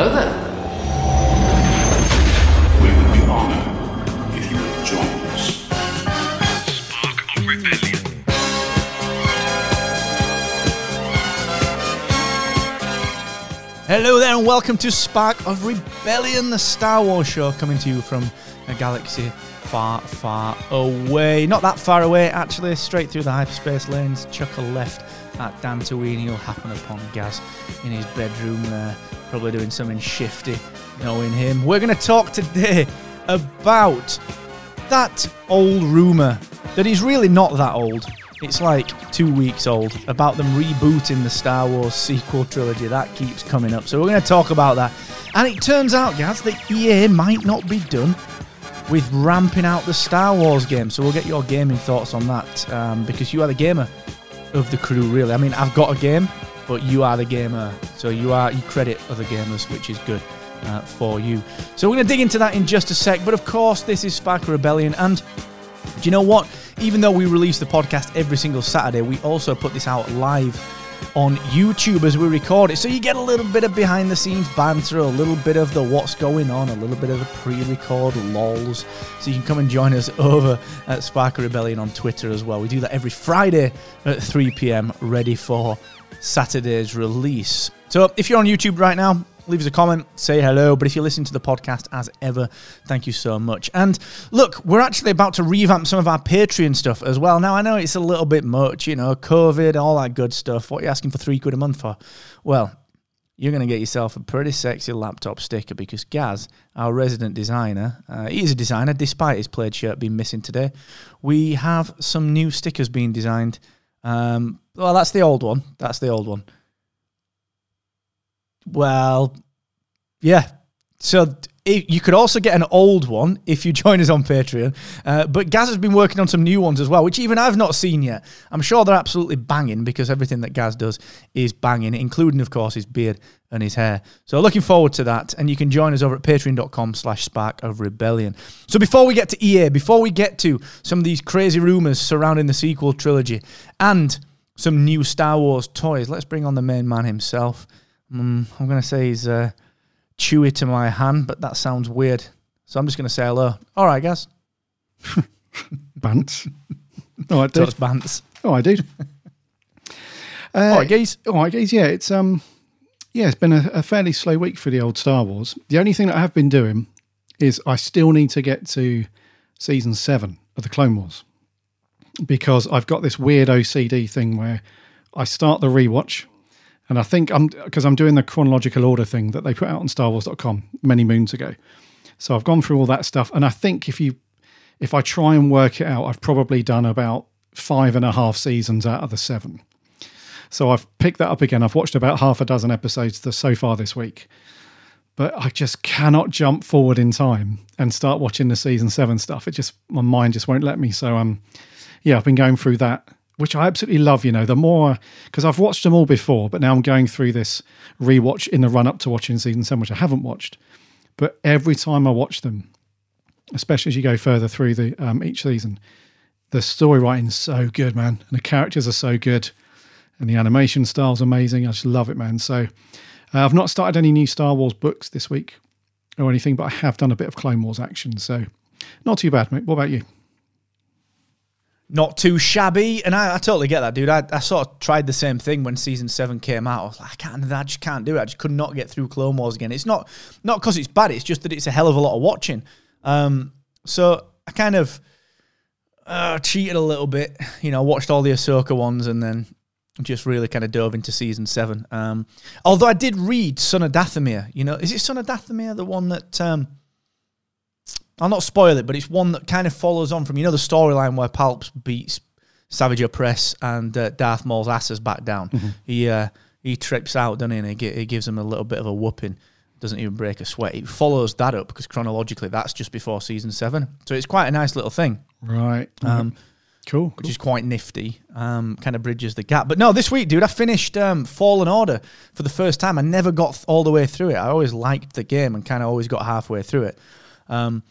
Hello there. We would be honored if you would join us. Spark of Rebellion. Hello there, and welcome to Spark of Rebellion, the Star Wars show coming to you from a galaxy far, far away. Not that far away, actually, straight through the hyperspace lanes. Chuck a left at Dantooine. He'll happen upon Gaz in his bedroom there, probably doing something shifty, knowing him. We're going to talk today about that old rumour that he's really not that old. It's like two weeks old about them rebooting the Star Wars sequel trilogy. That keeps coming up. So we're going to talk about that. And it turns out, guys, that EA might not be done with ramping out the Star Wars game. So we'll get your gaming thoughts on that um, because you are the gamer of the crew, really. I mean, I've got a game, but you are the gamer. So you are you credit other gamers, which is good uh, for you. So we're going to dig into that in just a sec. But of course, this is Spark Rebellion, and do you know what? Even though we release the podcast every single Saturday, we also put this out live on YouTube as we record it. So you get a little bit of behind the scenes banter, a little bit of the what's going on, a little bit of the pre record lols. So you can come and join us over at Spark Rebellion on Twitter as well. We do that every Friday at 3 pm, ready for Saturday's release. So if you're on YouTube right now, leave us a comment, say hello. But if you listen to the podcast as ever, thank you so much. And look, we're actually about to revamp some of our Patreon stuff as well. Now, I know it's a little bit much, you know, COVID, all that good stuff. What are you asking for three quid a month for? Well, you're going to get yourself a pretty sexy laptop sticker because Gaz, our resident designer, uh, he is a designer despite his plaid shirt being missing today. We have some new stickers being designed. Um, well, that's the old one. That's the old one. Well, yeah. So you could also get an old one if you join us on Patreon. Uh, but Gaz has been working on some new ones as well, which even I've not seen yet. I'm sure they're absolutely banging because everything that Gaz does is banging, including, of course, his beard and his hair. So looking forward to that. And you can join us over at patreon.com slash spark of rebellion. So before we get to EA, before we get to some of these crazy rumors surrounding the sequel trilogy and some new Star Wars toys, let's bring on the main man himself. Mm, I'm going to say he's uh, Chewie to my Han, but that sounds weird. So I'm just going to say hello. All right, guys. Bants. All right, dude. it's Bants. All right, dude. Uh, All right, geez. All right, guys. Yeah, it's um, yeah, it's been a, a fairly slow week for the old Star Wars. The only thing that I have been doing is I still need to get to season seven of the Clone Wars because I've got this weird OCD thing where I start the rewatch, and I think I'm because I'm doing the chronological order thing that they put out on StarWars.com many moons ago. So I've gone through all that stuff, and I think if you if I try and work it out, I've probably done about five and a half seasons out of the seven. So I've picked that up again. I've watched about half a dozen episodes so far this week, but I just cannot jump forward in time and start watching the season seven stuff. It just my mind just won't let me. So um, yeah, I've been going through that, which I absolutely love. You know, the more because I've watched them all before, but now I'm going through this rewatch in the run up to watching season seven, which I haven't watched. But every time I watch them, especially as you go further through the um, each season, the story writing's so good, man, and the characters are so good, and the animation style's amazing. I just love it, man. So uh, I've not started any new Star Wars books this week or anything, but I have done a bit of Clone Wars action, so not too bad, mate. What about you? Not too shabby, and I, I totally get that, dude. I, I sort of tried the same thing when season seven came out. I was like, I can't, I just can't do it. I just could not get through Clone Wars again. It's not not because it's bad. It's just that it's a hell of a lot of watching. Um, so I kind of uh, cheated a little bit. You know, watched all the Ahsoka ones and then just really kind of dove into season seven. Um, although I did read Son of Dathomir. You know, is it Son of Dathomir the one that? Um, I'll not spoil it, but it's one that kind of follows on from you know the storyline where Palps beats Savage Opress and uh, Darth Maul's asses back down. He uh, he trips out, doesn't he? And he, he gives him a little bit of a whooping. Doesn't even break a sweat. He follows that up because chronologically that's just before season seven. So it's quite a nice little thing. Right. Um, cool. which is quite nifty. Um, kind of bridges the gap. But no, this week, dude, I finished um, Fallen Order for the first time. I never got all the way through it. I always liked the game and kind of always got halfway through it. Um,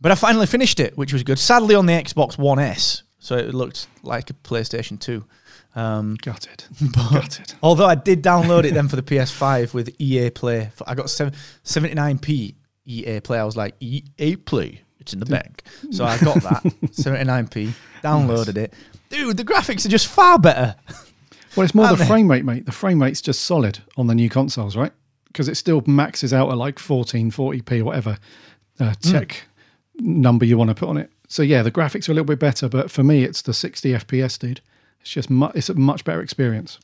but I finally finished it, which was good. Sadly, on the Xbox One S, so it looked like a PlayStation Two. Um, Gutted. Gutted. although I did download it then for the PS5 with EA Play. I got seven- 79p EA Play. I was like, EA Play, it's in the bank. So I got that 79p, downloaded it. Dude, the graphics are just far better. Well, it's more the they? frame rate, mate. The frame rate's just solid on the new consoles, right? Because it still maxes out at like 1440p or whatever uh, tech number you want to put on it. So yeah, the graphics are a little bit better, but for me, it's the 60 FPS, dude. It's just mu- it's a much better experience.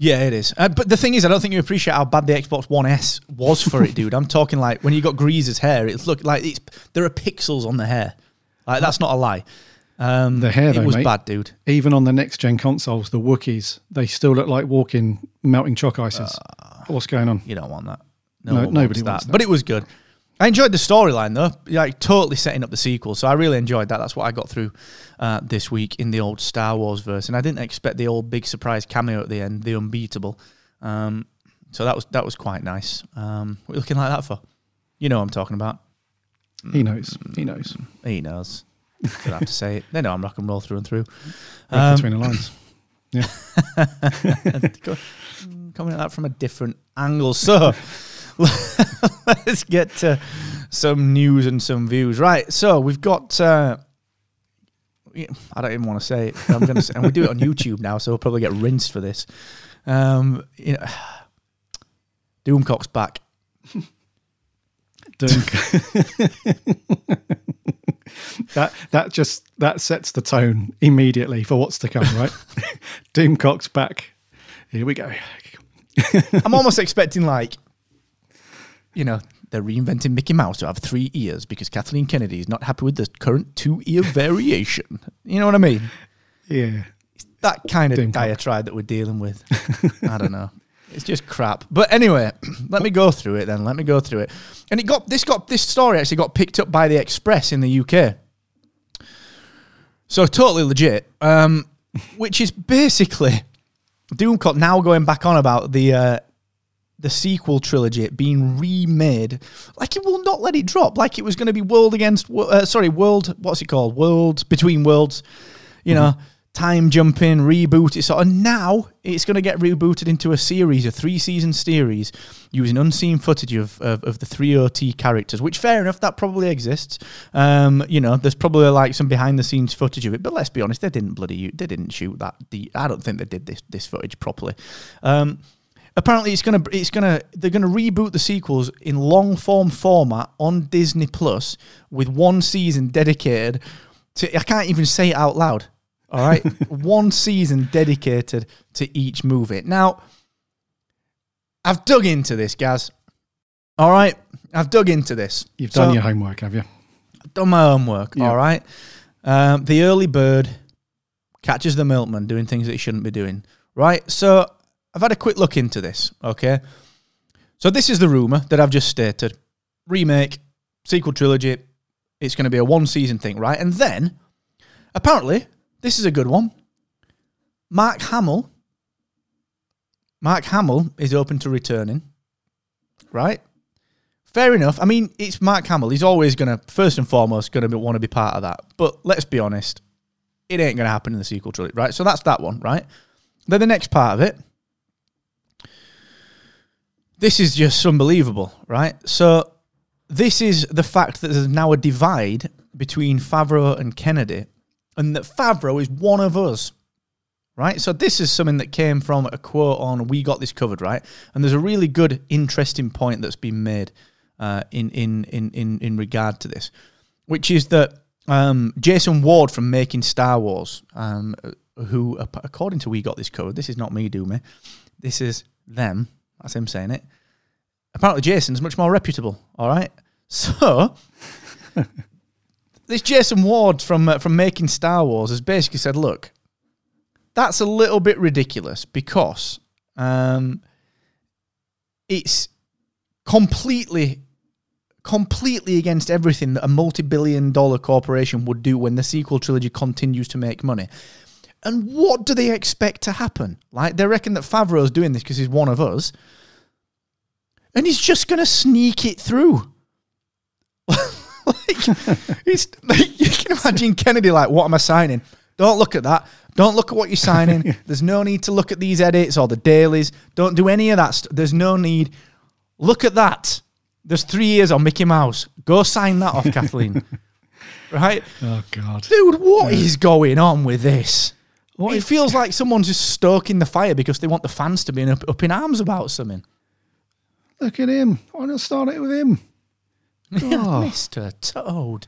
Yeah, it is. Uh, but the thing is, I don't think you appreciate how bad the Xbox One S was for it, dude. I'm talking like when you got Greez's hair, it looked like it's there are pixels on the hair. Like that's not a lie. Um, The hair, it was mate. bad, dude. Even on the next gen consoles, the Wookiees, they still look like walking melting chalk ices. What's going on? You don't want that. No, one nobody wants wants that. But it was good. I enjoyed the storyline though, like totally setting up the sequel. So I really enjoyed that. That's what I got through uh, this week in the old Star Wars verse, and I didn't expect the old big surprise cameo at the end, the unbeatable. Um, so that was that was quite nice. Um, what are you looking like that for? You know what I'm talking about. He knows. He knows. He knows. Don't have to say it. They know I'm rock and roll through and through. Um, between the lines. Yeah. coming at that from a different angle. So let's get to some news and some views. Right. So we've got. Uh, I don't even want to say it. I'm gonna say, and we do it on YouTube now, so we'll probably get rinsed for this. Um, you know, Doomcock's back. That that just that sets the tone immediately for what's to come, right? Doomcock's back. Here we go. I'm almost expecting like, you know, they're reinventing Mickey Mouse to have three ears because Kathleen Kennedy is not happy with the current two ear variation. You know what I mean? Yeah. that kind of Doomcock. diatribe that we're dealing with. I don't know. It's just crap. But anyway, let me go through it then. Let me go through it. And it got this got this story actually got picked up by the Express in the UK. So totally legit. Um, which is basically Doomcock now going back on about the uh, the sequel trilogy being remade. Like it will not let it drop. Like it was going to be World against uh, sorry World. What's it called? Worlds between worlds. You know, time jumping, reboot. It's sort of now it's going to get rebooted into a series, a three season series, using unseen footage of, of, of the three OT characters. Which fair enough, that probably exists. Um, you know, there's probably like some behind the scenes footage of it. But let's be honest, they didn't bloody they didn't shoot that. The I don't think they did this this footage properly. Um, apparently it's gonna it's gonna they're gonna reboot the sequels in long form format on Disney Plus with one season dedicated to I can't even say it out loud. All right, one season dedicated to each movie. Now, I've dug into this, guys. All right, I've dug into this. You've So- done your homework, have you? done my homework. Yeah. All right. Um, the early bird catches the milkman doing things that he shouldn't be doing. Right. So I've had a quick look into this. Okay. So this is the rumor that I've just stated. Remake, sequel trilogy. It's going to be a one season thing, right? And then apparently this is a good one. Mark Hamill. Mark Hamill is open to returning. Right. Fair enough. I mean, it's Mark Hamill. He's always going to, first and foremost, going to want to be part of that. But let's be honest, it ain't going to happen in the sequel trilogy, right? So that's that one, right? Then the next part of it, this is just unbelievable, right? So this is the fact that there's now a divide between Favreau and Kennedy, and that Favreau is one of us, right? So this is something that came from a quote on "We Got This Covered," right? And there's a really good, interesting point that's been made uh, in, in in in in regard to this, which is that um, Jason Ward from Making Star Wars, um, who according to "We Got This Covered," this is not me, do me, this is them. That's him saying it. Apparently, Jason's much more reputable. All right, so. This Jason Ward from uh, from making Star Wars has basically said, "Look, that's a little bit ridiculous because um, it's completely completely against everything that a multi-billion dollar corporation would do when the sequel trilogy continues to make money. And what do they expect to happen? Like they reckon that Favreau's doing this because he's one of us, and he's just going to sneak it through. like, like, you can imagine Kennedy like, "What am I signing? Don't look at that. Don't look at what you're signing. There's no need to look at these edits or the dailies. Don't do any of that. St- There's no need. Look at that. There's three years on Mickey Mouse. Go sign that off, Kathleen. Right, Oh God. dude. What is going on with this? What it if- feels like someone's just stoking the fire because they want the fans to be up, up in arms about something. Look at him. Why not start it with him? Oh. Mr. Toad.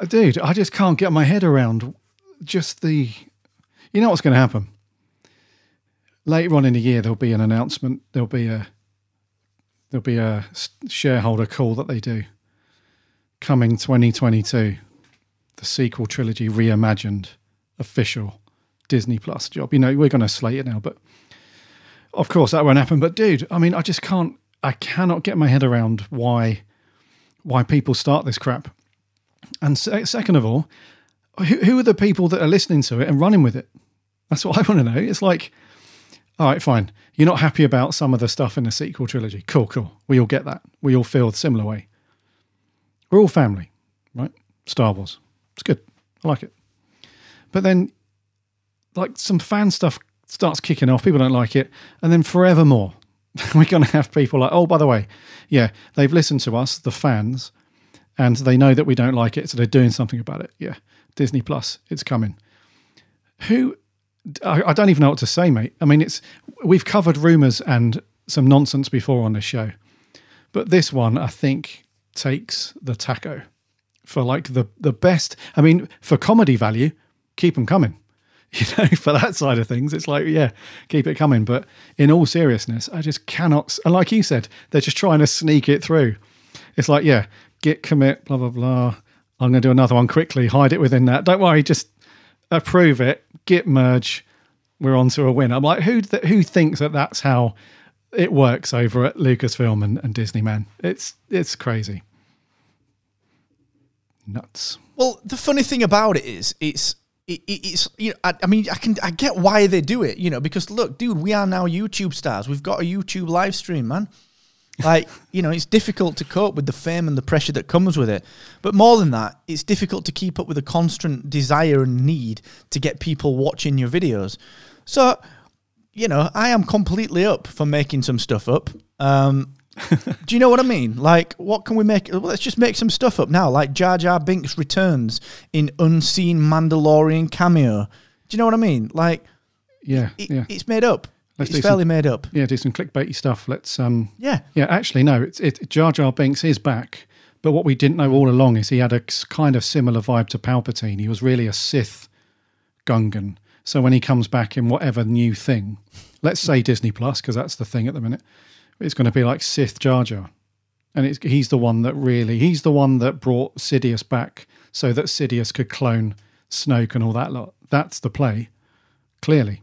Uh, Dude, I just can't get my head around just the. You know what's going to happen? Later on in the year, there'll be an announcement. There'll be a. There'll be a s- shareholder call that they do. Coming 2022, the sequel trilogy reimagined, official Disney Plus job. You know, we're going to slate it now, but of course that won't happen. But dude, I mean, I just can't. I cannot get my head around why why people start this crap. And se- second of all, who, who are the people that are listening to it and running with it? That's what I want to know. It's like, all right, fine. You're not happy about some of the stuff in the sequel trilogy. Cool, cool. We all get that. We all feel the similar way. We're all family, right? Star Wars. It's good. I like it. But then, like, some fan stuff starts kicking off. People don't like it. And then forevermore, we're going to have people like, oh, by the way, yeah, they've listened to us, the fans, and they know that we don't like it, so they're doing something about it. Yeah, Disney Plus, it's coming. Who? I, I don't even know what to say, mate. I mean, it's we've covered rumors and some nonsense before on this show, but this one I think takes the taco for like the the best. I mean, for comedy value, keep them coming. You know, for that side of things, it's like, yeah, keep it coming. But in all seriousness, I just cannot. And like you said, they're just trying to sneak it through. It's like, yeah, git commit, blah blah blah. I'm going to do another one quickly. Hide it within that. Don't worry, just approve it. Git merge. We're on to a win. I'm like, who th- who thinks that that's how it works over at Lucasfilm and, and Disney? Man, it's it's crazy. Nuts. Well, the funny thing about it is, it's it, it- it's you know, I, I mean, I can I get why they do it, you know, because look, dude, we are now YouTube stars. We've got a YouTube live stream, man. Like, you know, it's difficult to cope with the fame and the pressure that comes with it. But more than that, it's difficult to keep up with the constant desire and need to get people watching your videos. So, you know, I am completely up for making some stuff up. Um, do you know what I mean? Like, what can we make? well, Let's just make some stuff up now. Like Jar Jar Binks returns in unseen Mandalorian cameo. Do you know what I mean? Like, Yeah, it, yeah, it's made up. Let's it's do some- fairly made up. yeah. Do some clickbaity stuff. Let's um. Yeah. Yeah, actually, no. It's it. Jar Jar Binks is back, but what we didn't know all along is he had a kind of similar vibe to Palpatine. He was really a Sith Gungan. So when he comes back in whatever new thing, let's say Disney Plus, because that's the thing at the minute, it's going to be like Sith Jar Jar, and it's, he's the one that really he's the one that brought Sidious back so that Sidious could clone Snoke and all that lot. That's the play, clearly.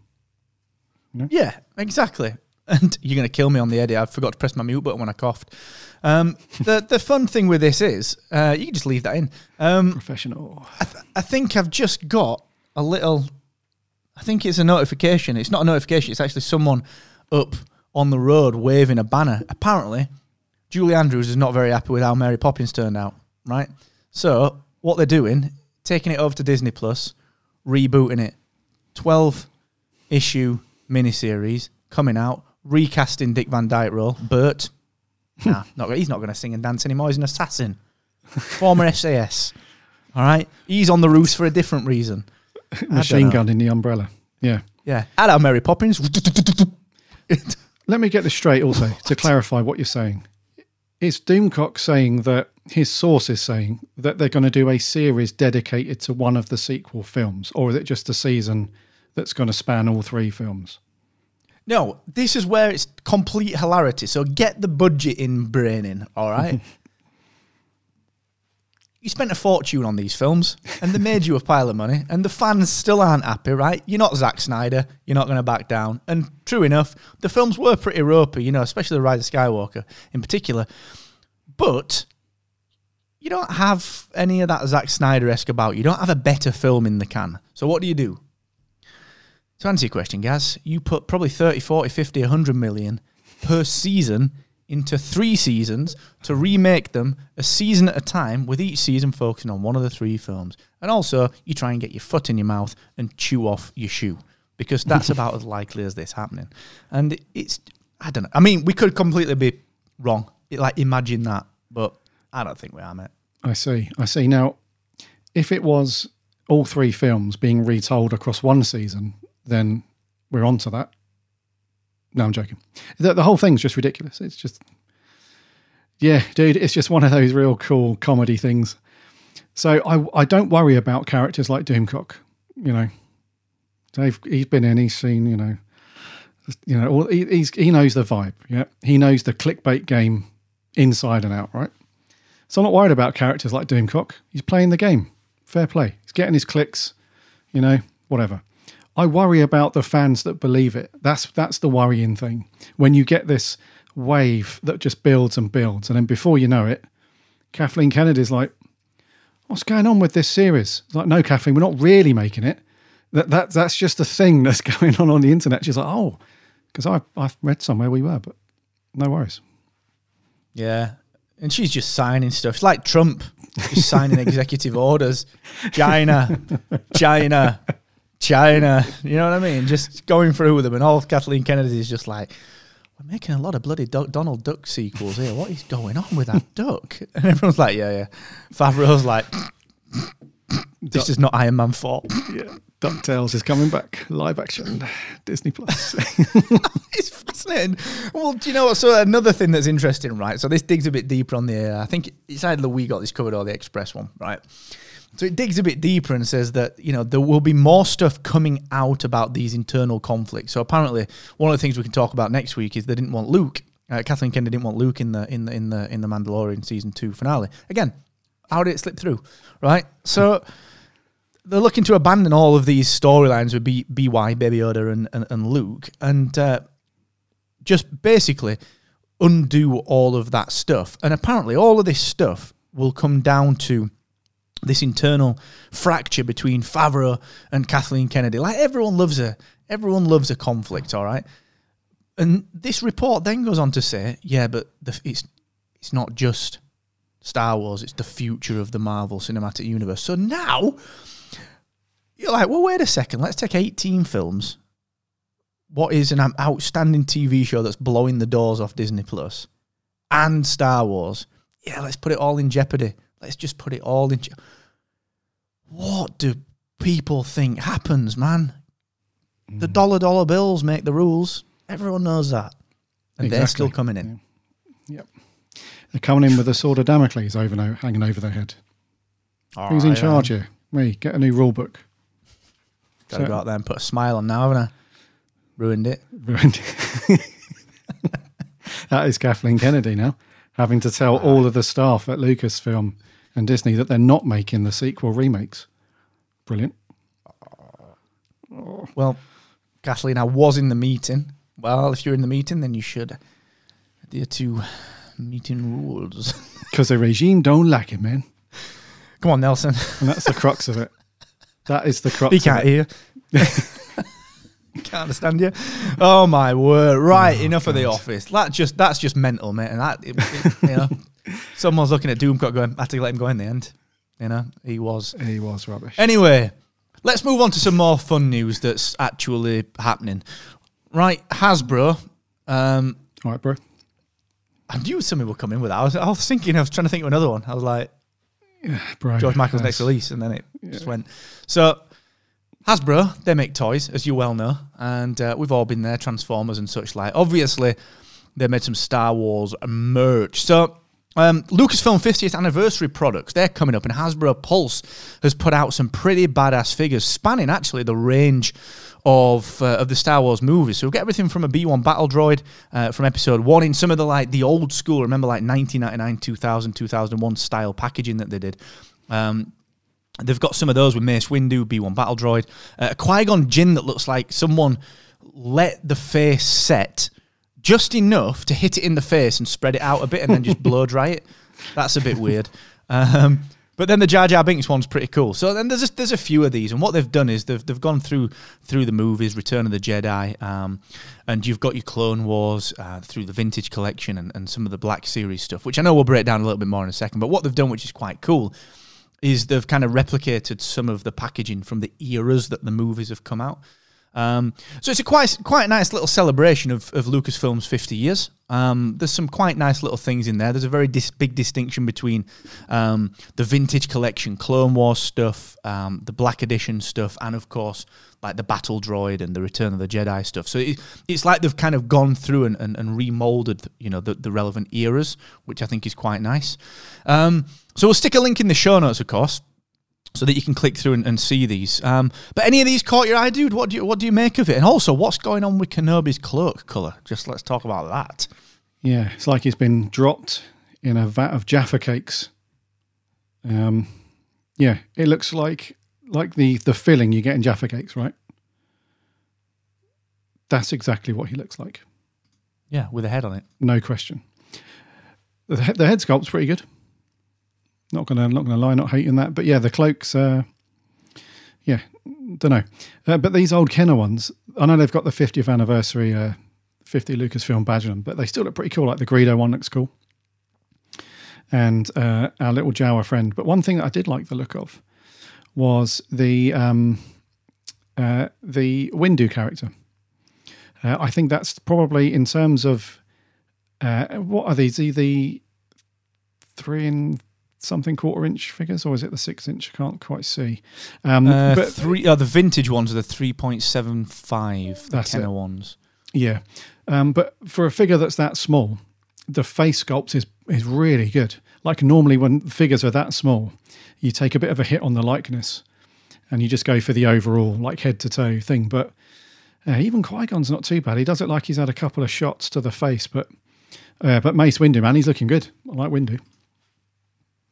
Yeah, exactly. And you're going to kill me on the edit. I forgot to press my mute button when I coughed. Um, the the fun thing with this is uh, you can just leave that in. Um, Professional. I, th- I think I've just got a little. I think it's a notification. It's not a notification. It's actually someone up on the road waving a banner. Apparently, Julie Andrews is not very happy with how Mary Poppins turned out. Right. So what they're doing, taking it over to Disney Plus, rebooting it, twelve issue miniseries coming out, recasting Dick Van Dyke role. Bert, nah, not he's not going to sing and dance anymore. He's an assassin, former SAS. All right, he's on the roost for a different reason. Machine gun in the umbrella. Yeah. Yeah, hello, Mary Poppins. Let me get this straight also to clarify what you're saying. Is Doomcock saying that his source is saying that they're going to do a series dedicated to one of the sequel films, or is it just a season that's going to span all three films? no, this is where it's complete hilarity. So get the budget in brain in. All right. you spent a fortune on these films and they made you a pile of money and the fans still aren't happy, right? You're not Zack Snyder. You're not going to back down. And true enough, the films were pretty ropey, you know, especially The Rise of Skywalker in particular. But you don't have any of that Zack Snyder esque about you. Don't have a better film in the can. So what do you do? To answer your question, Gaz, you put probably 30, 40, 50, 100 million per season into three seasons to remake them a season at a time, with each season focusing on one of the three films. And also, you try and get your foot in your mouth and chew off your shoe because that's about as likely as this happening. And it's, I don't know. I mean, we could completely be wrong. Like, imagine that, but I don't think we are, mate. I see. I see. Now, if it was all three films being retold across one season, then we're on to that. No, I'm joking. The, the whole thing's just ridiculous. It's just, yeah, dude, it's just one of those real cool comedy things. So I, I don't worry about characters like Doomcock. You know, Dave, he's been in, he's seen, you know, you know, all, he, he's, he knows the vibe. Yeah, he knows the clickbait game inside and out. Right. So I'm not worried about characters like Doomcock. He's playing the game. Fair play. He's getting his clicks. You know, whatever. I worry about the fans that believe it. That's that's the worrying thing. When you get this wave that just builds and builds, and then before you know it, Kathleen Kennedy's like, "What's going on with this series?" It's like, "No, Kathleen, we're not really making it. That that that's just a thing that's going on on the internet." She's like, "Oh, because I I've read somewhere we were, but no worries." Yeah. And she's just signing stuff. It's like Trump, just signing executive orders. China, China, China. You know what I mean? Just going through with them. And all Kathleen Kennedy is just like, we're making a lot of bloody Donald Duck sequels here. What is going on with that duck? And everyone's like, yeah, yeah. Favreau's like, this is not Iron Man 4. Yeah, Ducktales is coming back live action, Disney Plus. it's fascinating. Well, do you know what? So another thing that's interesting, right? So this digs a bit deeper on the. Uh, I think it's either we got this covered or the Express one, right? So it digs a bit deeper and says that you know there will be more stuff coming out about these internal conflicts. So apparently, one of the things we can talk about next week is they didn't want Luke. Uh, Kathleen Kennedy didn't want Luke in the in the in the in the Mandalorian season two finale. Again, how did it slip through? Right. So they're looking to abandon all of these storylines with B, BY, Baby Yoda, and, and, and Luke, and uh, just basically undo all of that stuff. And apparently, all of this stuff will come down to this internal fracture between Favreau and Kathleen Kennedy. Like everyone loves a everyone loves a conflict, all right. And this report then goes on to say, yeah, but the, it's it's not just Star Wars; it's the future of the Marvel Cinematic Universe. So now you're like, well, wait a second. Let's take 18 films. What is an outstanding TV show that's blowing the doors off Disney Plus and Star Wars? Yeah, let's put it all in jeopardy. Let's just put it all in. Je- what do people think happens, man? The mm. dollar dollar bills make the rules. Everyone knows that, and they're still coming in. Yep. They're coming in with a sword of Damocles over no, hanging over their head. Who's in Alright, charge here? Me. Get a new rule book. Gotta So- go out there and put a smile on now, haven't I? Ruined it. Ruined it. that is Kathleen Kennedy now, having to tell all of the staff at Lucasfilm and Disney that they're not making the sequel remakes. Brilliant. Well, Kathleen, I was in the meeting. Well, if you're in the meeting, then you should adhere to meeting rules. Because the regime don't like it, man. Come on, Nelson. And that's the crux of it. That is the crux He can't hear. can't understand you. Oh my word! Right, oh, enough of the office. That just that's just mental, mate. And that it, it- you know, someone's looking at Doomcock going, "I had to let him go in the end." You know, he was. He was rubbish. Anyway, let's move on to some more fun news that's actually happening. Right, Hasbro. Um, All right, bro. I knew something would come in with that. I was, I was thinking, I was trying to think of another one. I was like, yeah, Bro. George Michael's next release, and then it just went. So, Hasbro, they make toys, as you well know, and uh, we've all been there, Transformers and such like. Obviously, they made some Star Wars merch. So, um, Lucasfilm 50th anniversary products, they're coming up, and Hasbro Pulse has put out some pretty badass figures, spanning actually the range of uh, of the Star Wars movies. So we've got everything from a B1 battle droid uh, from episode one in some of the like the old school, remember like 1999, 2000, 2001 style packaging that they did. Um, they've got some of those with Mace Windu, B1 Battle Droid, uh, a Qui Gon Jinn that looks like someone let the face set just enough to hit it in the face and spread it out a bit and then just blow dry it. That's a bit weird. Um, but then the Jar Jar Binks one's pretty cool. So then there's a, there's a few of these, and what they've done is they've they've gone through through the movies, Return of the Jedi, um, and you've got your Clone Wars uh, through the Vintage Collection and, and some of the Black Series stuff, which I know we'll break down a little bit more in a second. But what they've done, which is quite cool, is they've kind of replicated some of the packaging from the eras that the movies have come out. Um, so it's a quite quite nice little celebration of, of Lucasfilm's 50 years. Um, there's some quite nice little things in there. There's a very dis- big distinction between um, the vintage collection, Clone Wars stuff, um, the Black Edition stuff, and of course like the Battle Droid and the Return of the Jedi stuff. So it, it's like they've kind of gone through and, and, and remolded, you know, the, the relevant eras, which I think is quite nice. Um, so we'll stick a link in the show notes, of course so that you can click through and, and see these. Um, but any of these caught your eye, dude? What do you what do you make of it? And also, what's going on with Kenobi's cloak color? Just let's talk about that. Yeah, it's like he's been dropped in a vat of Jaffa cakes. Um, yeah, it looks like like the the filling you get in Jaffa cakes, right? That's exactly what he looks like. Yeah, with a head on it. No question. The, the head sculpt's pretty good. Not gonna not gonna lie, not hating that, but yeah, the cloaks. Uh, yeah, don't know. Uh, but these old Kenner ones, I know they've got the 50th anniversary, uh, 50 Lucasfilm badge on them, but they still look pretty cool. Like the Greedo one looks cool, and uh, our little Jawa friend. But one thing that I did like the look of was the um, uh, the Windu character. Uh, I think that's probably in terms of uh, what are these? The, the three and something quarter inch figures, or is it the six inch? I can't quite see. Um, Uh, but three, uh, the vintage ones are the three point seven five. The That's Kenner it. ones. yeah, um, but for a figure that's that small, the face sculpt is is really good. Like normally, when figures are that small, you take a bit of a hit on the likeness, and you just go for the overall like head to toe thing. But uh, even Qui Gon's not too bad. He does it like he's had a couple of shots to the face, but uh, but Mace Windu, man, he's looking good. I like Windu.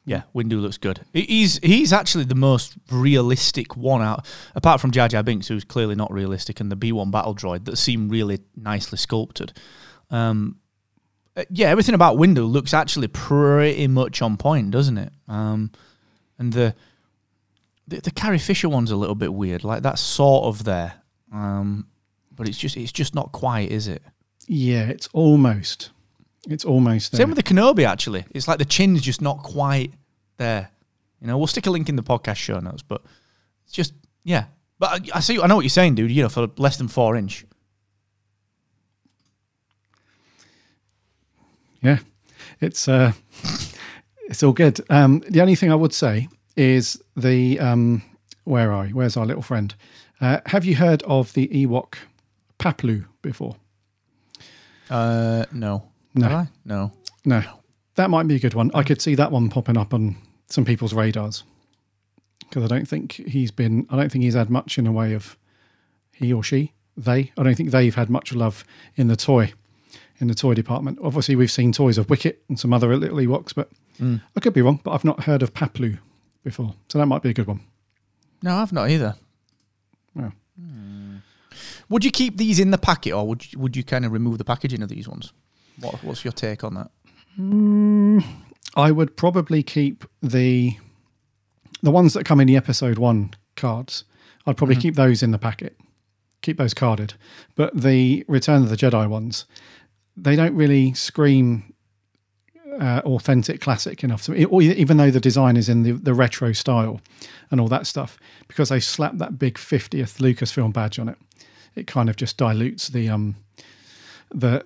Yeah, Windu looks good. He's he's actually the most realistic one out, apart from Jar Jar Binks, who's clearly not realistic, and the B one Battle Droid that seem really nicely sculpted. Um, uh, yeah, everything about Windu looks actually pretty much on point, doesn't it? Um, and the, the the Carrie Fisher one's a little bit weird, like that's sort of there, um, but it's just it's just not quite, is it? Yeah, it's almost. It's almost there. Same with the Kenobi, actually. It's like the chin's just not quite there. You know, we'll stick a link in the podcast show notes, but it's just, yeah. But I, I see, I know what you're saying, dude. You know, for less than four inch. Yeah, it's uh, it's all good. Um, the only thing I would say is the um, where are you? Where's our little friend? Uh, have you heard of the Ewok Paploo before? Uh, no. No. No. No, that might be a good one. I could see that one popping up on some people's radars because I don't think he's been. I don't think he's had much in a way of he or she they. I don't think they've had much love in the toy in the toy department. Obviously, we've seen toys of Wicket and some other little Ewoks, but I could be wrong. But I've not heard of Paploo before, so that might be a good one. No, I've not either. Yeah. Hmm. Would you keep these in the packet or would you, would you kind of remove the packaging of these ones? What, what's your take on that? I would probably keep the the ones that come in the episode one cards. I'd probably keep those in the packet, keep those carded. But the Return of the Jedi ones, they don't really scream uh, authentic classic enough to me. Or even though the design is in the, the retro style and all that stuff, because they slapped that big 50th Lucasfilm badge on it, it kind of just dilutes the um the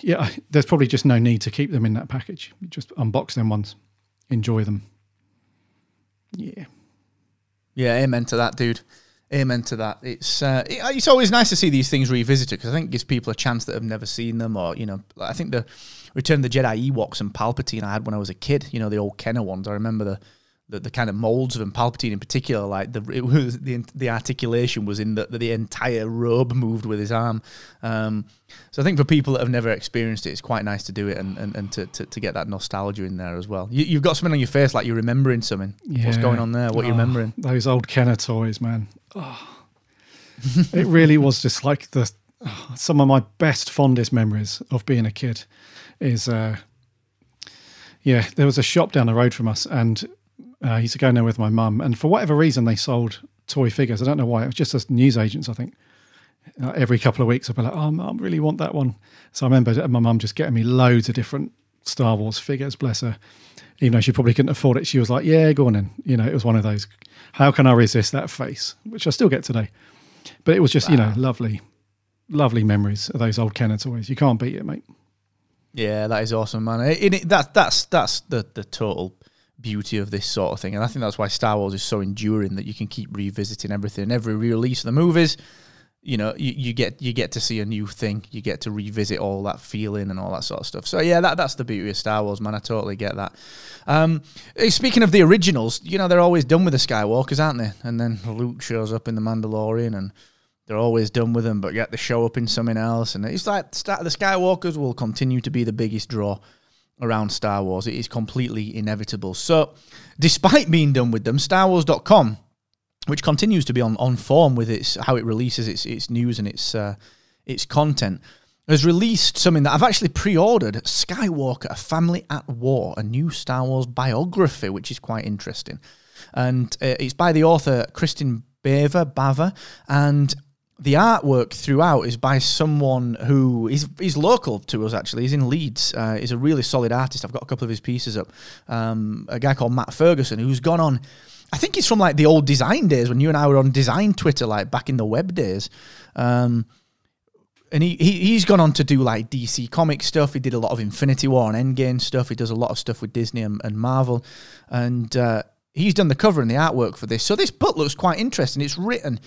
yeah, there's probably just no need to keep them in that package. You just unbox them once, enjoy them. Yeah, Yeah, amen to that, dude. Amen to that. It's uh, it- it's always nice to see these things revisited because I think it gives people a chance that have never seen them, or you know, I think the Return of the Jedi Ewoks and Palpatine I had when I was a kid. You know, the old Kenner ones. I remember the the, the kind of molds of him, Palpatine in particular, like the it was the the articulation was in the the entire robe moved with his arm. Um, so I think for people that have never experienced it, it's quite nice to do it and, and, and to, to, to get that nostalgia in there as well. You, you've got something on your face like you're remembering something. What's going on there? What you're Oh, remembering? Those old Kenner toys, man. Oh. it really was just like the oh, some of my best, fondest memories of being a kid is uh yeah, there was a shop down the road from us and uh, I used to go in there with my mum and for whatever reason they sold toy figures. I don't know why. It was just as news agents, I think. Uh, every couple of weeks I'd be like, Oh mum, I really want that one. So I remember my mum just getting me loads of different Star Wars figures, bless her even though she probably couldn't afford it, she was like, "Yeah, go on in." You know, it was one of those. How can I resist that face? Which I still get today. But it was just, you know, lovely, lovely memories of those old Kenner toys. You can't beat it, mate. Yeah, that is awesome, man. It, it, that, that's that's the, the total beauty of this sort of thing. And I think that's why Star Wars is so enduring that you can keep revisiting everything. And Every release of the movies, you know, you, you get you get to see a new thing. You get to revisit all that feeling and all that sort of stuff. So yeah, that that's the beauty of Star Wars, man. I totally get that. Um, speaking of the originals, you know, they're always done with the Skywalkers, aren't they? And then Luke shows up in the Mandalorian and they're always done with them, but yet they show up in something else. And it's like the Skywalkers will continue to be the biggest draw around Star Wars. It is completely inevitable. So, despite being done with them, StarWars.com, which continues to be on, on form with its how it releases its its news and its uh, its content, has released something that I've actually pre-ordered: Skywalker: A Family at War, a new Star Wars biography, which is quite interesting. And uh, it's by the author Kristin Baver, Bava, and the artwork throughout is by someone who is is local to us. Actually, he's in Leeds. Uh, he's a really solid artist. I've got a couple of his pieces up. Um, a guy called Matt Ferguson, who's gone on. I think he's from like the old design days when you and I were on design Twitter, like back in the web days. Um, and he, he he's gone on to do like DC comic stuff. He did a lot of Infinity War and Endgame stuff. He does a lot of stuff with Disney and, and Marvel, and uh, he's done the cover and the artwork for this. So this book looks quite interesting. It's written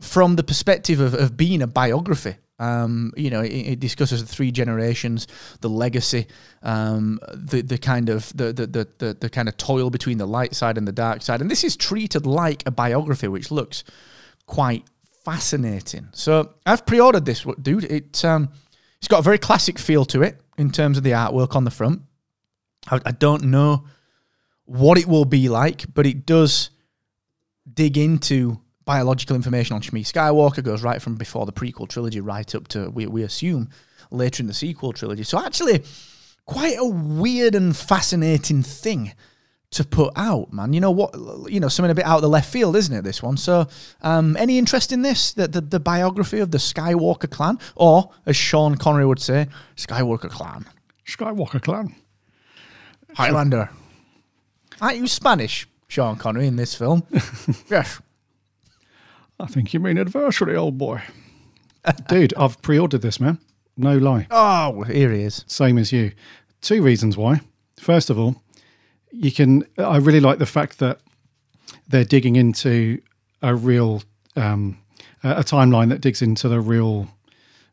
from the perspective of, of being a biography. Um, you know, it, it discusses the three generations, the legacy, um, the the kind of the, the the the kind of toil between the light side and the dark side, and this is treated like a biography, which looks quite fascinating. So I've pre-ordered this, dude. It um, it's got a very classic feel to it in terms of the artwork on the front. I, I don't know what it will be like, but it does dig into biological information on Shmi Skywalker. Goes right from before the prequel trilogy right up to we we assume later in the sequel trilogy. So actually, quite a weird and fascinating thing to put out, man. You know what? You know, something a bit out of the left field, isn't it? This one. So, um, any interest in this? The, the the biography of the Skywalker clan, or as Sean Connery would say, Skywalker clan, Skywalker clan. Highlander. Aren't you Spanish, Sean Connery, in this film? yes. I think you mean adversary, old boy. Dude, I've pre-ordered this, man. No lie. Oh, here he is. Same as you. Two reasons why. First of all, you can. I really like the fact that they're digging into a real um, a a timeline that digs into the real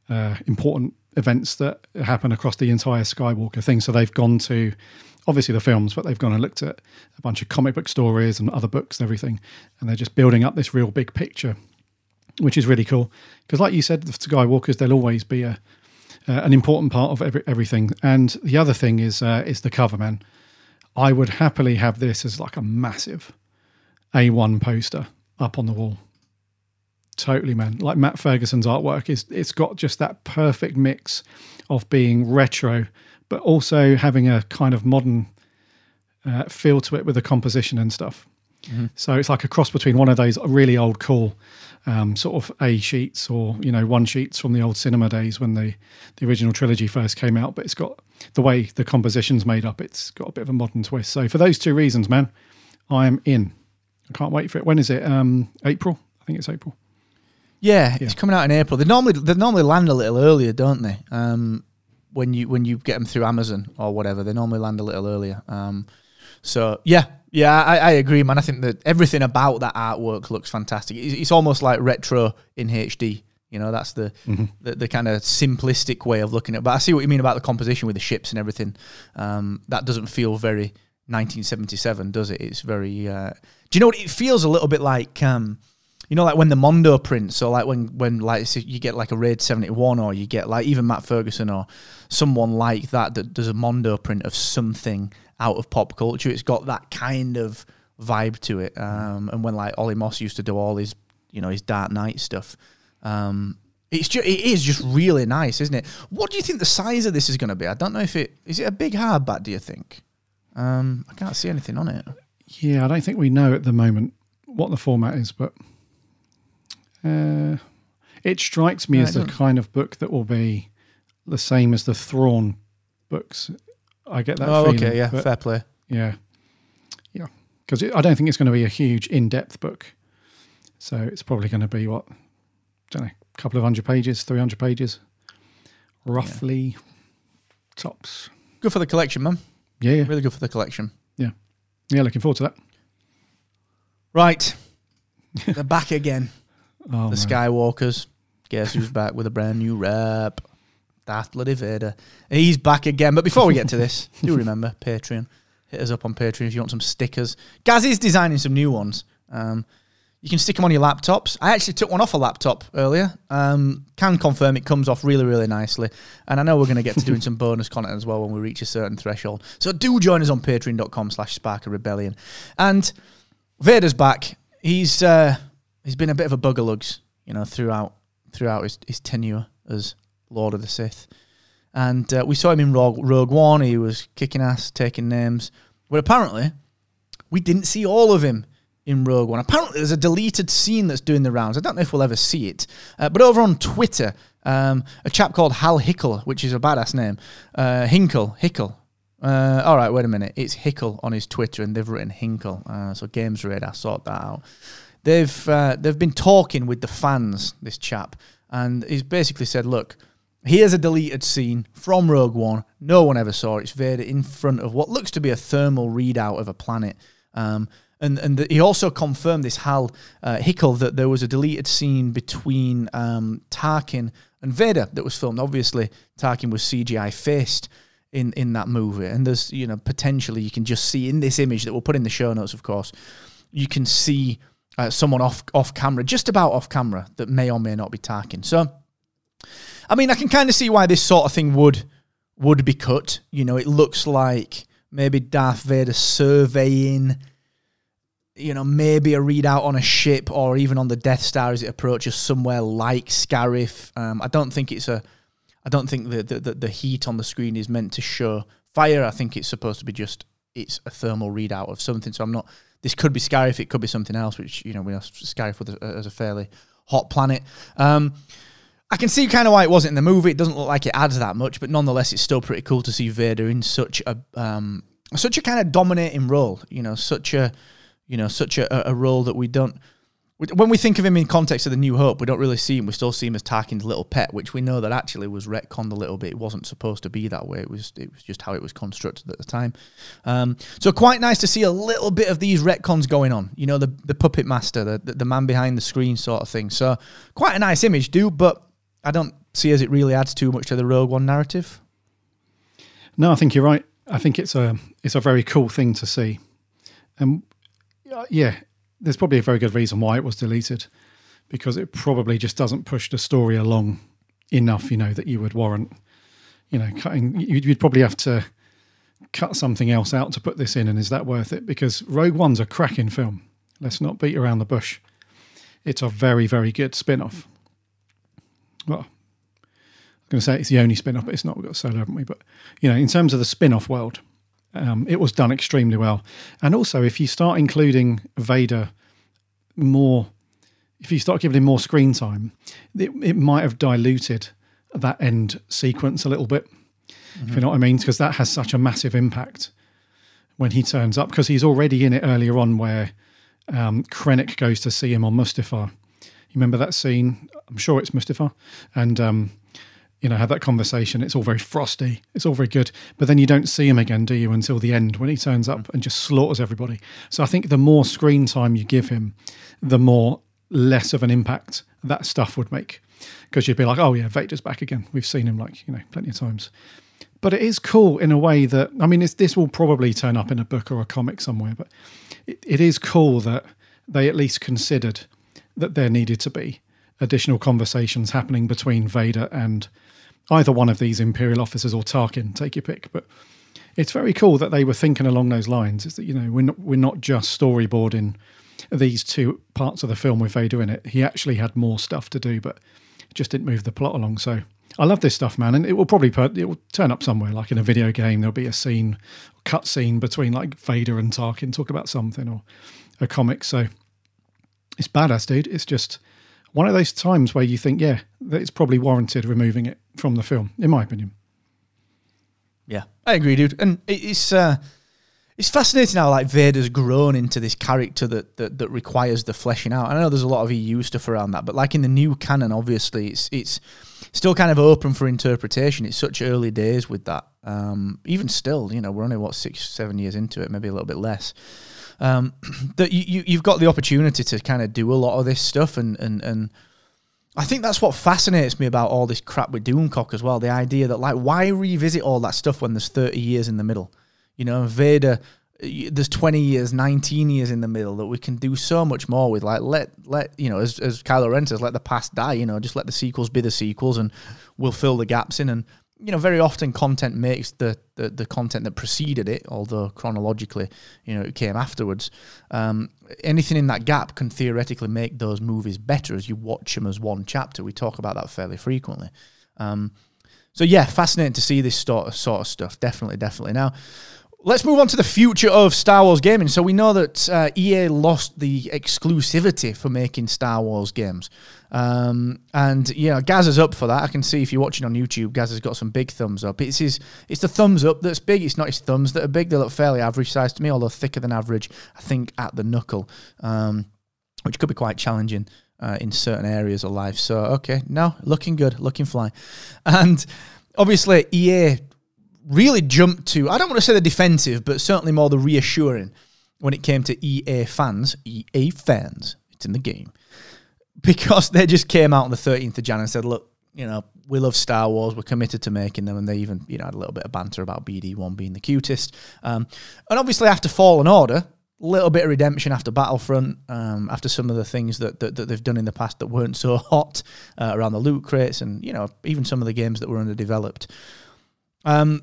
uh, important events that happen across the entire Skywalker thing. So they've gone to obviously the films, but they've gone and looked at a bunch of comic book stories and other books and everything, and they're just building up this real big picture, which is really cool. Because, like you said, the Skywalkers, they'll always be a uh, an important part of every, everything. And the other thing is uh, is the cover, man. I would happily have this as like a massive A1 poster up on the wall. Totally, man. Like Matt Ferguson's artwork is it's got just that perfect mix of being retro, but also having a kind of modern uh, feel to it with the composition and stuff. So it's like a cross between one of those really old, cool um, sort of A sheets or you know one sheets from the old cinema days when the the original trilogy first came out. But it's got the way the composition's made up. It's got a bit of a modern twist. So for those two reasons, man, I am in. I can't wait for it. When is it? Um, April. I think it's April. Yeah, it's coming out in April. They normally they normally land a little earlier, don't they? Um, when you when you get them through Amazon or whatever, they normally land a little earlier. Um, so yeah, yeah, I, I agree, man. I think that everything about that artwork looks fantastic. It's, it's almost like retro in HD. You know, that's the the, the kind of simplistic way of looking at. it. But I see what you mean about the composition with the ships and everything. Um, that doesn't feel very 1977, does it? It's very. Uh, do you know what it feels a little bit like? Um, you know, like when the Mondo prints, or like when when like you get like a Raid 71, or you get like even Matt Ferguson or someone like that that does a Mondo print of something out of pop culture. It's got that kind of vibe to it. Um, and when like Olly Moss used to do all his, you know, his Dark Knight stuff. Um, it's just, it is just really nice, isn't it? What do you think the size of this is going to be? I don't know if it is it a big hardback. Do you think? Um, I can't see anything on it. Yeah, I don't think we know at the moment what the format is, but uh, it strikes me No, as the kind of book that will be the same as the Thrawn books. I get that oh, feeling. okay, yeah, fair play. yeah, yeah, because I don't think it's going to be a huge in-depth book. So it's probably going to be what, I don't know, a couple of hundred pages, three hundred pages, roughly, tops. Good for the collection, man. Yeah, yeah, Really good for the collection. Yeah, yeah. Looking forward to that. Right, they're back again. Oh, the man. Skywalkers. Guess who's back with a brand new rap? Darth Bloody Vader. He's back again. But before we get to this, do remember Patreon. Hit us up on Patreon if you want some stickers. Gaz is designing some new ones. Um, you can stick them on your laptops. I actually took one off a laptop earlier. Um, can confirm it comes off really, really nicely. And I know we're going to get to doing some bonus content as well when we reach a certain threshold. So do join us on patreon.com slash spark of rebellion. And Vader's back. He's uh, he's been a bit of a buggerlugs, you know, throughout throughout his, his tenure as Lord of the Sith. And uh, we saw him in Rogue, Rogue One. He was kicking ass, taking names. But apparently, we didn't see all of him in Rogue One. Apparently, there's a deleted scene that's doing the rounds. I don't know if we'll ever see it. Uh, but over on Twitter, um, a chap called Hal Hickel, which is a badass name, uh, Hinkle, Hickel. Uh, all right, wait a minute. It's Hickel on his Twitter, and they've written Hinkle. Uh, so Games Radar sort that out. They've uh, they've been talking with the fans. This chap, and he's basically said, "Look, here's a deleted scene from Rogue One. No one ever saw it. It's Vader in front of what looks to be a thermal readout of a planet." Um, and and the, he also confirmed this Hal uh, that there was a deleted scene between um, Tarkin and Vader that was filmed. Obviously, Tarkin was CGI faced in in that movie, and there's you know potentially you can just see in this image that we'll put in the show notes, of course, you can see uh, someone off off camera, just about off camera, that may or may not be talking. So, I mean, I can kind of see why this sort of thing would would be cut. You know, it looks like maybe Darth Vader surveying you know, maybe a readout on a ship or even on the Death Star as it approaches somewhere like Scarif. Um, I don't think it's a, I don't think the, the the the heat on the screen is meant to show fire. I think it's supposed to be just it's a thermal readout of something. So I'm not. This could be Scarif. It could be something else, which you know we know Scarif a, as a fairly hot planet. Um, I can see kind of why it wasn't in the movie. It doesn't look like it adds that much, but nonetheless, it's still pretty cool to see Vader in such a um, such a kind of dominating role. You know, such a you know, such a, a role that we don't. When we think of him in context of the New Hope, we don't really see him. We still see him as Tarkin's little pet, which we know that actually was retconned a little bit. It wasn't supposed to be that way. It was it was just how it was constructed at the time. Um, so quite nice to see a little bit of these retcons going on. You know, the the puppet master, the, the the man behind the screen sort of thing. So quite a nice image, dude. But I don't see as it really adds too much to the Rogue One narrative. No, I think you're right. I think it's a it's a very cool thing to see, and uh, yeah, there's probably a very good reason why it was deleted, because it probably just doesn't push the story along enough. You know that you would warrant, you know, cutting. You'd, you'd probably have to cut something else out to put this in, and is that worth it? Because Rogue One's a cracking film. Let's not beat around the bush. It's a very very good spin-off. Well, I'm going to say it's the only spin off, but it's not. We've got solo, haven't we? But, you know, in terms of the spin off world, um, it was done extremely well. And also, if you start including Vader more, if you start giving him more screen time, it, it might have diluted that end sequence a little bit, if you know what I mean? Because that has such a massive impact when he turns up, because he's already in it earlier on where um, Krennic goes to see him on Mustafar. You remember that scene? I'm sure it's Mustafar. And, um, you know, have that conversation. It's all very frosty. It's all very good. But then you don't see him again, do you, until the end when he turns up mm. and just slaughters everybody. So I think the more screen time you give him, the more less of an impact that stuff would make. Because you'd be like, oh, yeah, Vader's back again. We've seen him like, you know, plenty of times. but it is cool in a way that I mean, it's, this will probably turn up in a book or a comic somewhere, but it, it is cool that they at least considered that there needed to be additional conversations happening between Vader and either one of these Imperial officers or Tarkin, take your pick. But it's very cool that they were thinking along those lines. Is that you know we're not, we're not just storyboarding these two parts of the film with Vader in it. He actually had more stuff to do, but just didn't move the plot along. So I love this stuff, man, and it will probably it will turn up somewhere, like in a video game. There'll be a scene, cut scene between like Vader and Tarkin talk about something, or a comic. So it's badass, dude. It's just one of those times where you think, yeah, that it's probably warranted removing it from the film, in my opinion. Yeah, I agree, dude. And it's uh, it's fascinating how like Vader's grown into this character that, that that requires the fleshing out. I know there's a lot of EU stuff around that, but like in the new canon, obviously, it's it's still kind of open for interpretation. It's such early days with that. Um, even still, you know, we're only what six, seven years into it, maybe a little bit less. Um, that you, you you've got the opportunity to kind of do a lot of this stuff and and and I think that's what fascinates me about all this crap with Doomcock as well. The idea that like why revisit all that stuff when there's 30 years in the middle? You know, Vader there's 20 years, 19 years in the middle that we can do so much more with. Like let let you know, as as Kylo Ren says, let the past die. You know, just let the sequels be the sequels, and we'll fill the gaps in. And you know, very often content makes the the, the content that preceded it, although chronologically, you know, it came afterwards. Um, anything in that gap can theoretically make those movies better as you watch them as one chapter. We talk about that fairly frequently. Um, so yeah, fascinating to see this sort of sort of stuff. Definitely, definitely. Now, let's move on to the future of Star Wars gaming. So we know that uh, EA lost the exclusivity for making Star Wars games, um, and yeah, Gaz is up for that. I can see if you're watching on YouTube, Gaz has got some big thumbs up. It's his, it's the thumbs up that's big. It's not his thumbs that are big. They look fairly average size to me, although thicker than average. I think at the knuckle. Um, which could be quite challenging uh, in certain areas of life. So, okay, no, looking good, looking fly. And obviously, EA really jumped to, I don't want to say the defensive, but certainly more the reassuring when it came to EA fans. EA fans, it's in the game. Because they just came out on the 13th of Jan and said, look, you know, we love Star Wars. We're committed to making them, and they even, you know, had a little bit of banter about BD One being the cutest. Um, and obviously, after Fallen Order, a little bit of redemption after Battlefront, um, after some of the things that, that, that they've done in the past that weren't so hot uh, around the loot crates, and you know, even some of the games that were underdeveloped. Um,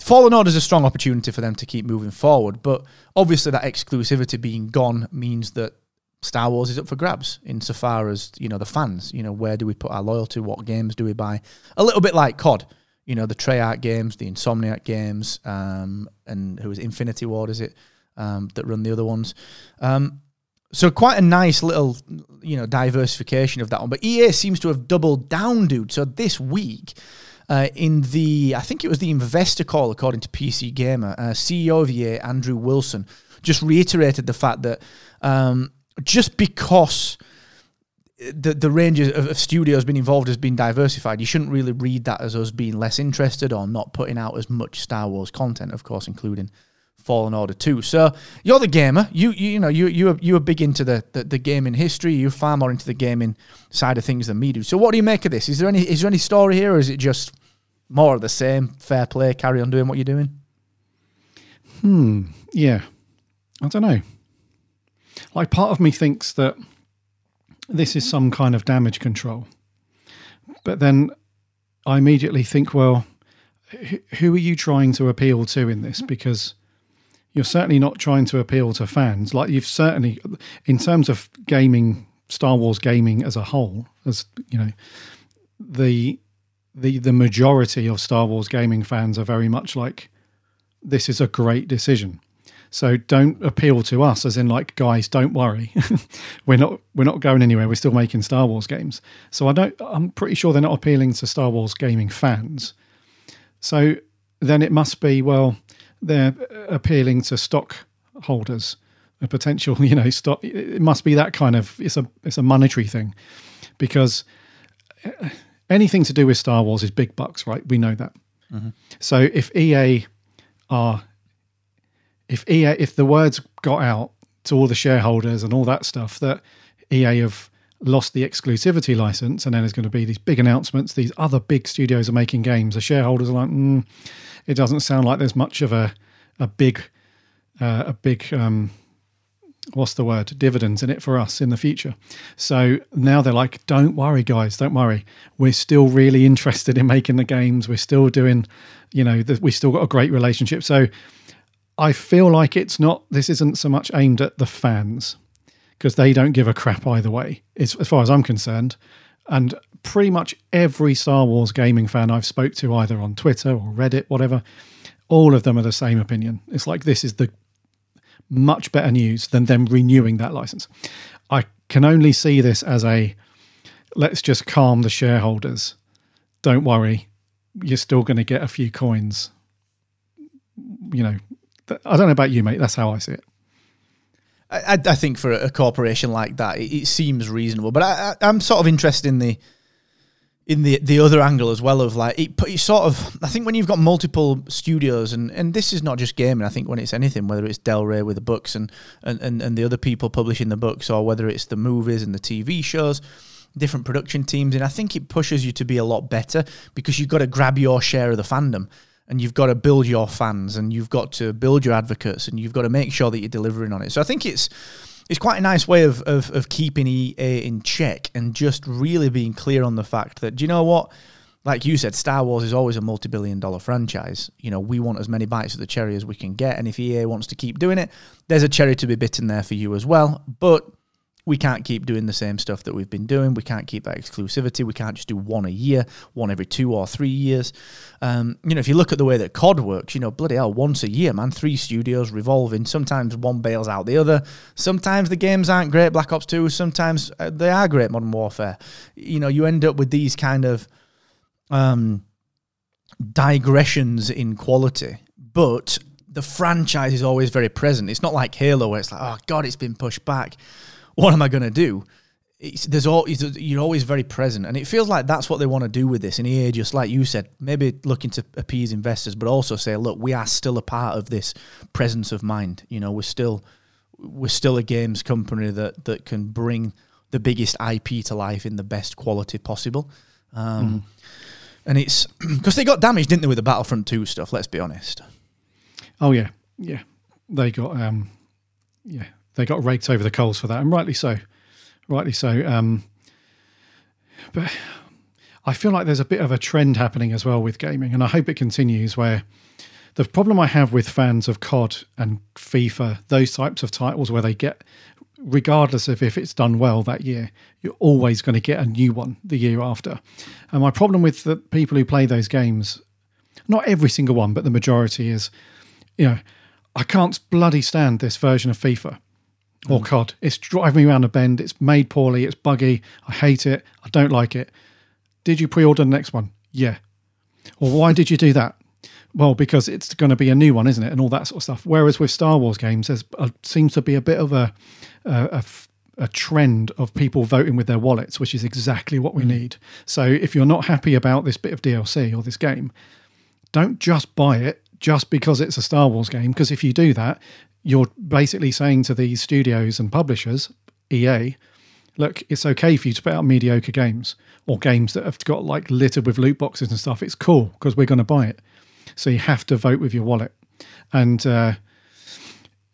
Fallen Order is a strong opportunity for them to keep moving forward, but obviously that exclusivity being gone means that Star Wars is up for grabs insofar as you know the fans. You know, where do we put our loyalty? What games do we buy? A little bit like COD. You know, the Treyarch games, the Insomniac games, um, and who is? Infinity Ward? Is it um, that run the other ones? Um, so quite a nice little, you know, diversification of that one. But EA seems to have doubled down, dude. So this week, uh, in the, I think it was the investor call, according to PC Gamer, uh, CEO of EA, Andrew Wilson, just reiterated the fact that um, just because the the range of, of studios being involved has been diversified, you shouldn't really read that as us being less interested or not putting out as much Star Wars content, of course, including Fallen Order 2. So you're the gamer. You you, you know you you are, you are big into the, the the gaming history. You're far more into the gaming side of things than me do. So what do you make of this? Is there any is there any story here, or is it just more of the same? Fair play. Carry on doing what you're doing. Hmm. Yeah. I don't know. Like, part of me thinks that this is some kind of damage control. But then I immediately think, well, who, who are you trying to appeal to in this? Because you're certainly not trying to appeal to fans. Like, you've certainly, in terms of gaming, Star Wars gaming as a whole, as you know, the the the majority of Star Wars gaming fans are very much like this is a great decision. So don't appeal to us as in like guys don't worry. we're not we're not going anywhere. We're still making Star Wars games. So I don't I'm pretty sure they're not appealing to Star Wars gaming fans. So then it must be well they're appealing to stock holders, a potential, you know, stock it must be that kind of it's a it's a monetary thing because anything to do with Star Wars is big bucks, right? We know that. So if EA are if EA if the words got out to all the shareholders and all that stuff that EA have lost the exclusivity license, and then there's going to be these big announcements. These other big studios are making games. The shareholders are like, mm, it doesn't sound like there's much of a a big uh, a big um, what's the word dividends in it for us in the future. So now they're like, don't worry, guys, don't worry. We're still really interested in making the games. We're still doing, you know, the, we still got a great relationship. So I feel like it's not. This isn't so much aimed at the fans because they don't give a crap either way, as, as far as I'm concerned. And pretty much every Star Wars gaming fan I've spoke to, either on Twitter or Reddit, whatever, all of them are the same opinion. It's like this is the much better news than them renewing that license. I can only see this as a let's just calm the shareholders. Don't worry, you're still going to get a few coins. You know, I don't know about you, mate. That's how I see it. I, I think for a corporation like that, it, it seems reasonable. But I, I, I'm sort of interested in the in the the other angle as well of like it, it sort of I think when you've got multiple studios and and this is not just gaming I think when it's anything whether it's Del Rey with the books and and and, and the other people publishing the books or whether it's the movies and the TV shows different production teams and I think it pushes you to be a lot better because you've got to grab your share of the fandom and you've got to build your fans and you've got to build your advocates and you've got to make sure that you're delivering on it so I think it's it's quite a nice way of, of, of keeping EA in check and just really being clear on the fact that, do you know what? Like you said, Star Wars is always a multi billion dollar franchise. You know, we want as many bites of the cherry as we can get. And if EA wants to keep doing it, there's a cherry to be bitten there for you as well. But we can't keep doing the same stuff that we've been doing. We can't keep that exclusivity. We can't just do one a year, one every two or three years. Um, you know, if you look at the way that COD works, you know, bloody hell, once a year, man, three studios revolving. Sometimes one bails out the other. Sometimes the games aren't great, Black Ops 2. Sometimes uh, they are great, Modern Warfare. You know, you end up with these kind of um, digressions in quality, but the franchise is always very present. It's not like Halo where it's like, oh, God, it's been pushed back what am I going to do? It's, there's all you're always very present, and it feels like that's what they want to do with this. And EA, just like you said, maybe looking to appease investors, but also say, look, we are still a part of this presence of mind. You know, we're still we're still a games company that that can bring the biggest IP to life in the best quality possible. Um, mm. And it's because they got damaged, didn't they, with the Battlefront Two stuff? Let's be honest. Oh yeah, yeah, they got um, yeah, they got raked over the coals for that, and rightly so, rightly so. Um, but I feel like there's a bit of a trend happening as well with gaming, and I hope it continues. Where the problem I have with fans of COD and FIFA, those types of titles, where they get, regardless of if it's done well that year, you're always going to get a new one the year after. And my problem with the people who play those games, not every single one, but the majority is, you know, I can't bloody stand this version of FIFA or COD. It's driving me around a bend. It's made poorly. It's buggy. I hate it. I don't like it. Did you pre-order the next one? Yeah. Or why did you do that? Well, because it's going to be a new one, isn't it? And all that sort of stuff. Whereas with Star Wars games, there seems to be a bit of a, a, a trend of people voting with their wallets, which is exactly what we mm. need. So if you're not happy about this bit of DLC or this game, don't just buy it just because it's a Star Wars game. Because if you do that, you're basically saying to these studios and publishers, EA, look, it's okay for you to put out mediocre games or games that have got like littered with loot boxes and stuff. It's cool because we're going to buy it. So you have to vote with your wallet, and uh,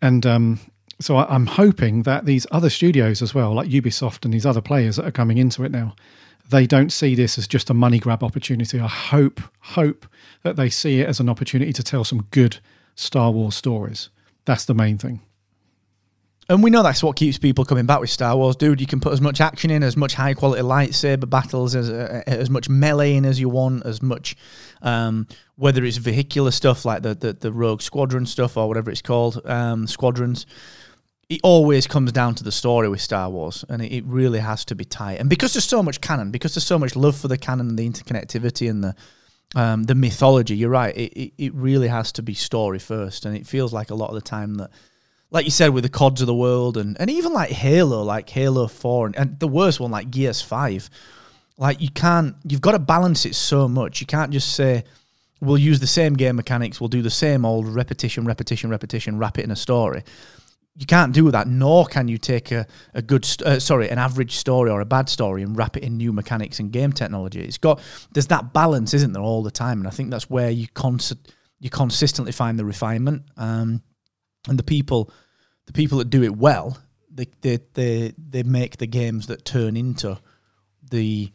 and um, so I, I'm hoping that these other studios as well, like Ubisoft and these other players that are coming into it now, they don't see this as just a money grab opportunity. I hope hope that they see it as an opportunity to tell some good Star Wars stories. That's the main thing. And we know that's what keeps people coming back with Star Wars, dude. You can put as much action in, as much high quality lightsaber battles, as uh, as much melee in as you want, as much um, whether it's vehicular stuff like the, the the Rogue Squadron stuff or whatever it's called, um, squadrons. It always comes down to the story with Star Wars, and it, it really has to be tight. And because there's so much canon, because there's so much love for the canon and the interconnectivity and the um, the mythology. You're right. It, it, it really has to be story first, and it feels like a lot of the time that, like you said, with the CODs of the world, and and even like Halo, like Halo Four, and, and the worst one like Gears Five, like you can't. You've got to balance it so much. You can't just say. We'll use the same game mechanics. We'll do the same old repetition, repetition, repetition. Wrap it in a story you can't do that, nor can you take a, a good, st- uh, sorry, an average story or a bad story and wrap it in new mechanics and game technology. It's got, there's that balance, isn't there, all the time? And I think that's where you cons- you consistently find the refinement. Um, and the people, the people that do it well, they, they, they, they make the games that turn into the,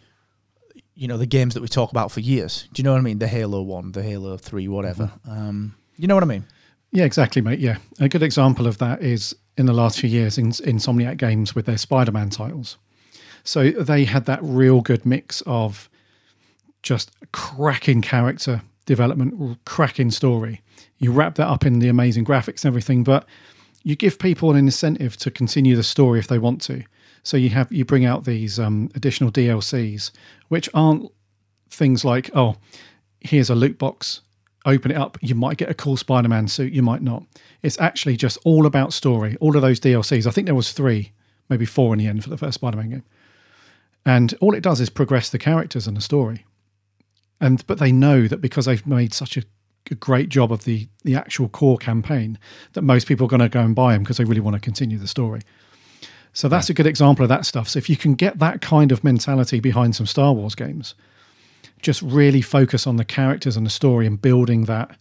you know, the games that we talk about for years. Do you know what I mean? The Halo 1, the Halo 3, whatever. Um, you know what I mean? Yeah, exactly, mate. Yeah, a good example of that is in the last few years in Insomniac Games with their Spider-Man titles. So they had that real good mix of just cracking character development, cracking story. You wrap that up in the amazing graphics and everything, but you give people an incentive to continue the story if they want to. So you have you bring out these um, additional DLCs, which aren't things like oh, here's a loot box open it up, you might get a cool Spider-Man suit, you might not. It's actually just all about story. All of those DLCs. I think there was three, maybe four in the end for the first Spider-Man game. And all it does is progress the characters and the story. And but they know that because they've made such a, a great job of the the actual core campaign, that most people are going to go and buy them because they really want to continue the story. So that's a good example of that stuff. So if you can get that kind of mentality behind some Star Wars games, just really focus on the characters and the story and building that,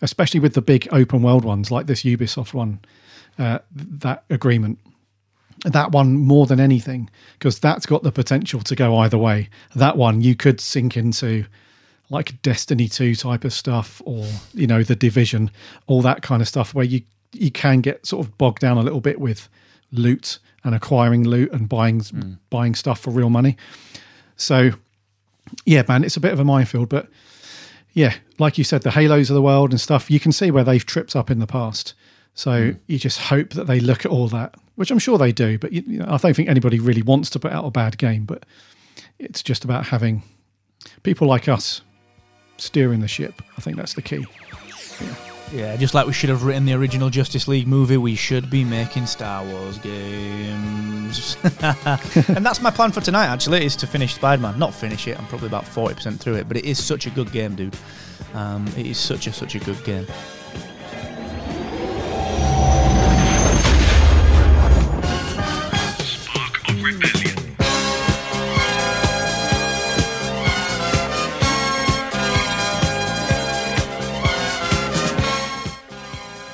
especially with the big open world ones like this Ubisoft one, uh, that agreement. That one more than anything, because that's got the potential to go either way. That one you could sink into like Destiny 2 type of stuff or, you know, the division, all that kind of stuff where you you can get sort of bogged down a little bit with loot and acquiring loot and buying mm. buying stuff for real money. So yeah, man, it's a bit of a minefield, but yeah, like you said, the halos of the world and stuff, you can see where they've tripped up in the past. So mm. you just hope that they look at all that, which I'm sure they do. But you, you know, I don't think anybody really wants to put out a bad game. But it's just about having people like us steering the ship. I think that's the key. Yeah. Yeah, just like we should have written the original Justice League movie, we should be making Star Wars games. and that's my plan for tonight, actually, is to finish Spider Man. Not finish it, I'm probably about 40% through it, but it is such a good game, dude. Um, it is such a, such a good game.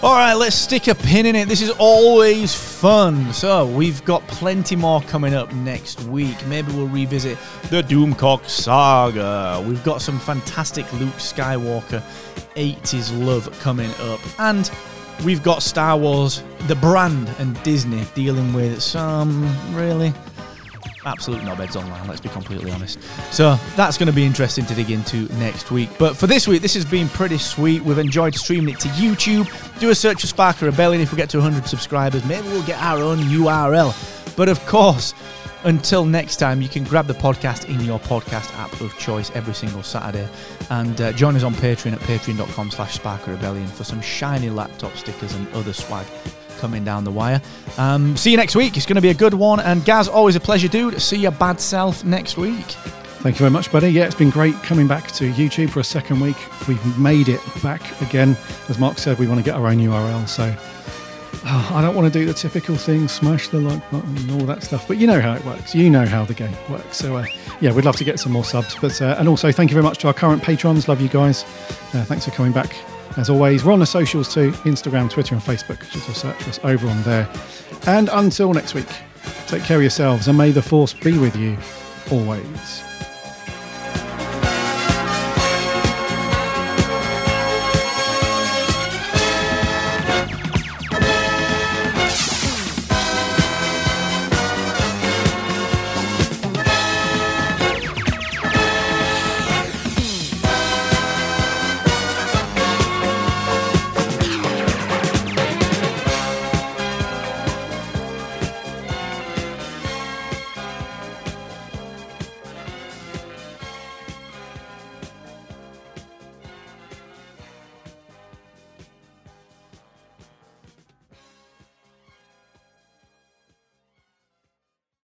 All right, let's stick a pin in it. This is always fun. So, we've got plenty more coming up next week. Maybe we'll revisit the Doomcock saga. We've got some fantastic Luke Skywalker 80s love coming up. And we've got Star Wars, the brand, and Disney dealing with some really absolute knobheads online, let's be completely honest. So that's going to be interesting to dig into next week. But for this week, this has been pretty sweet. We've enjoyed streaming it to YouTube. Do a search for Spark Rebellion. If we get to 100 subscribers, maybe we'll get our own URL. But of course, until next time, you can grab the podcast in your podcast app of choice every single Saturday. And uh, join us on Patreon at patreon.com slash Spark Rebellion for some shiny laptop stickers and other swag coming down the wire. Um, see you next week. It's going to be a good one. And Gaz, always a pleasure, dude. See your bad self next week. Thank you very much, buddy. Yeah, it's been great coming back to YouTube for a second week. We've made it back again. As Mark said, we want to get our own URL. So oh, I don't want to do the typical thing, smash the like button and all that stuff. But you know how it works. You know how the game works. So uh, yeah, we'd love to get some more subs. But uh, and also thank you very much to our current patrons. Love you guys. Uh, thanks for coming back as always, we're on the socials too Instagram, Twitter, and Facebook. Just search us over on there. And until next week, take care of yourselves and may the force be with you always.